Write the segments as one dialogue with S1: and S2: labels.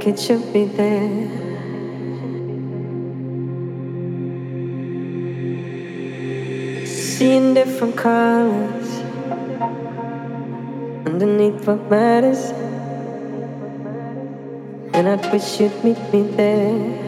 S1: think it should be there. Seeing different colors underneath what matters, and I wish you'd meet me there.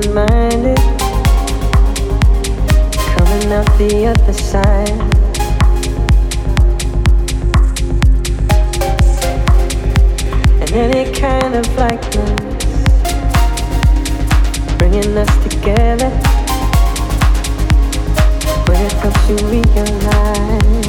S2: open minded. Coming out the other side. And any kind of likeness bringing us together. When it comes to realize.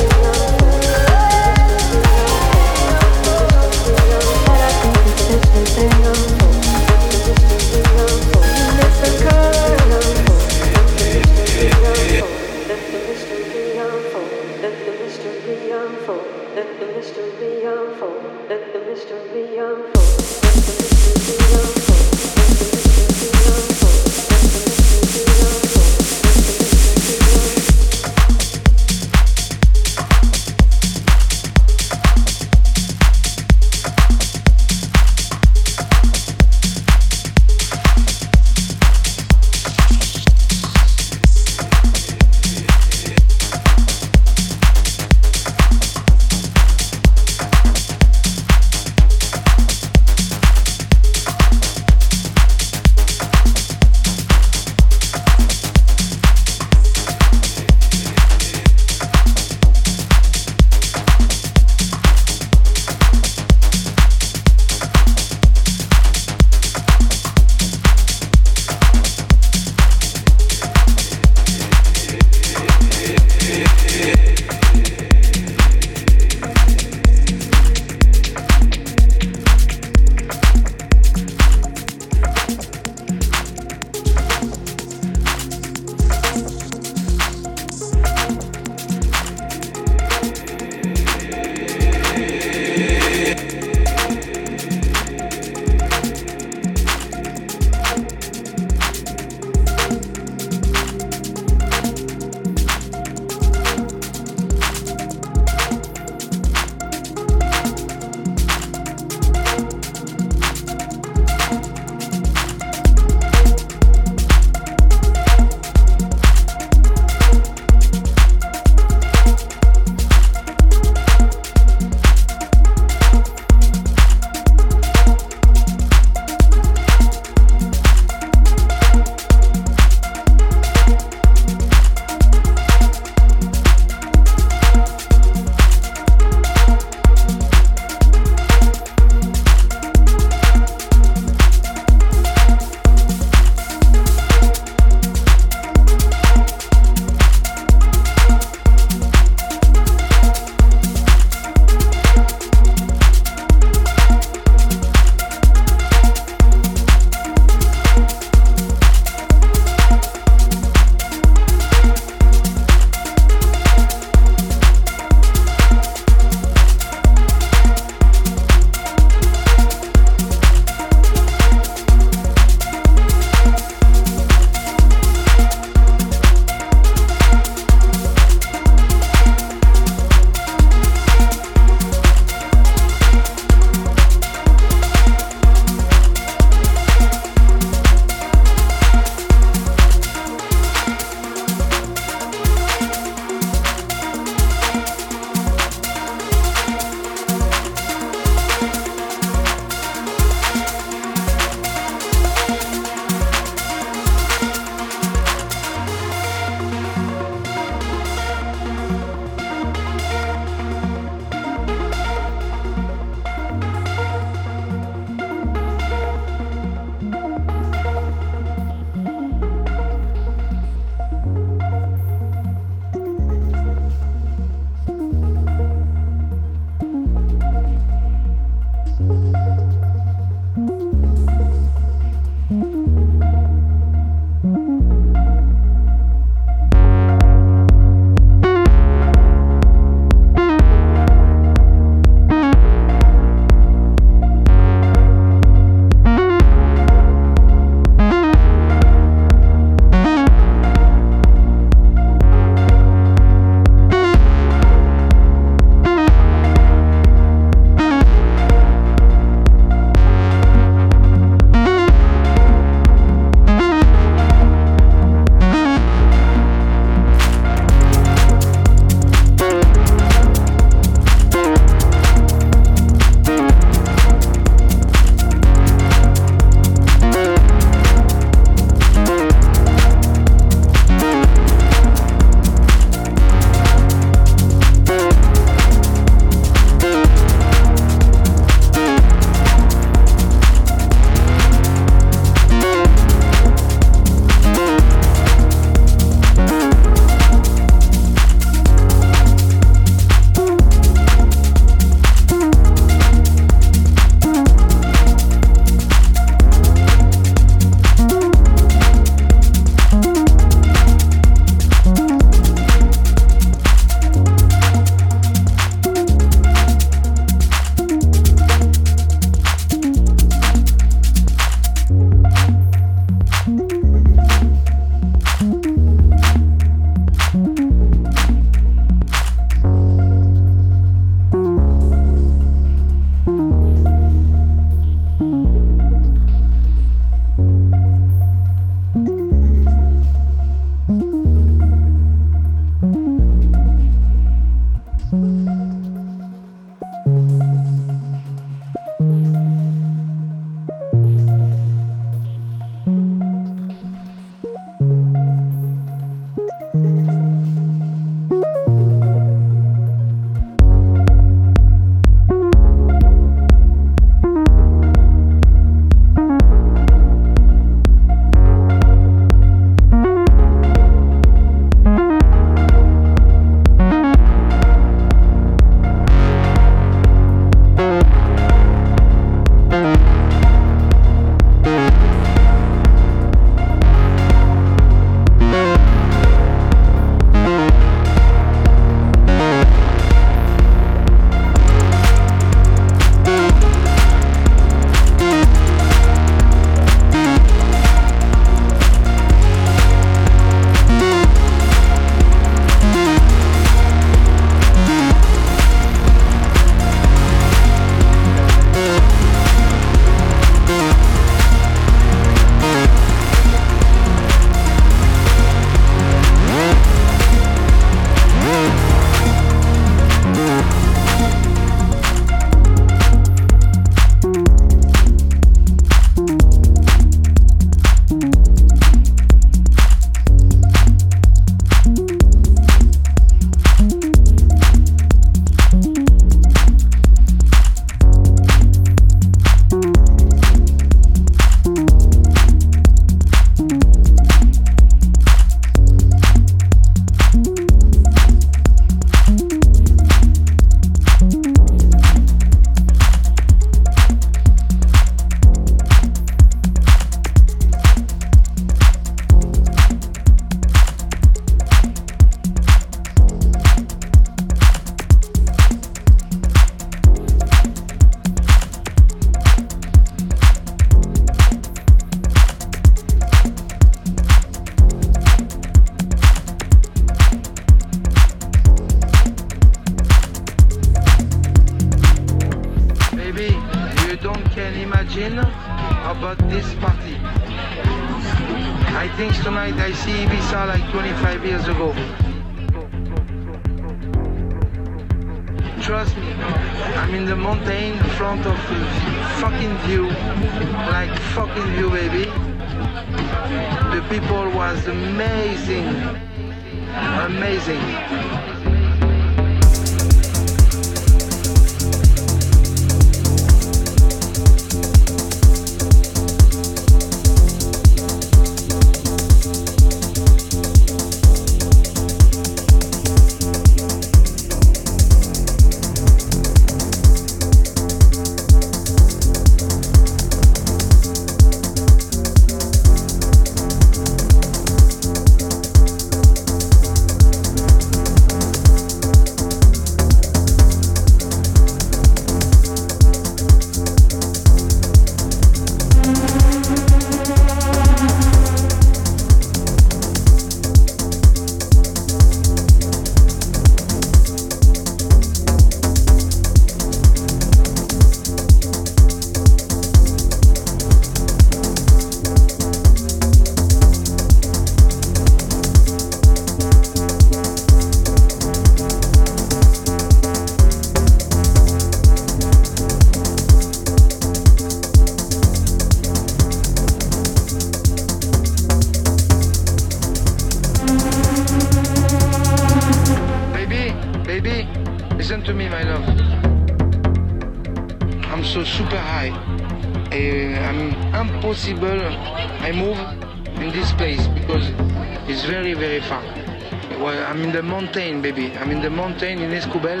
S2: Mountain baby. I'm in the mountain in Escobel,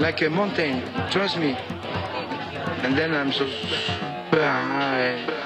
S2: like a mountain, trust me. And then I'm so super high.
S1: Ah,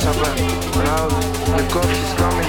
S1: Sabra, Raul, me confiscamos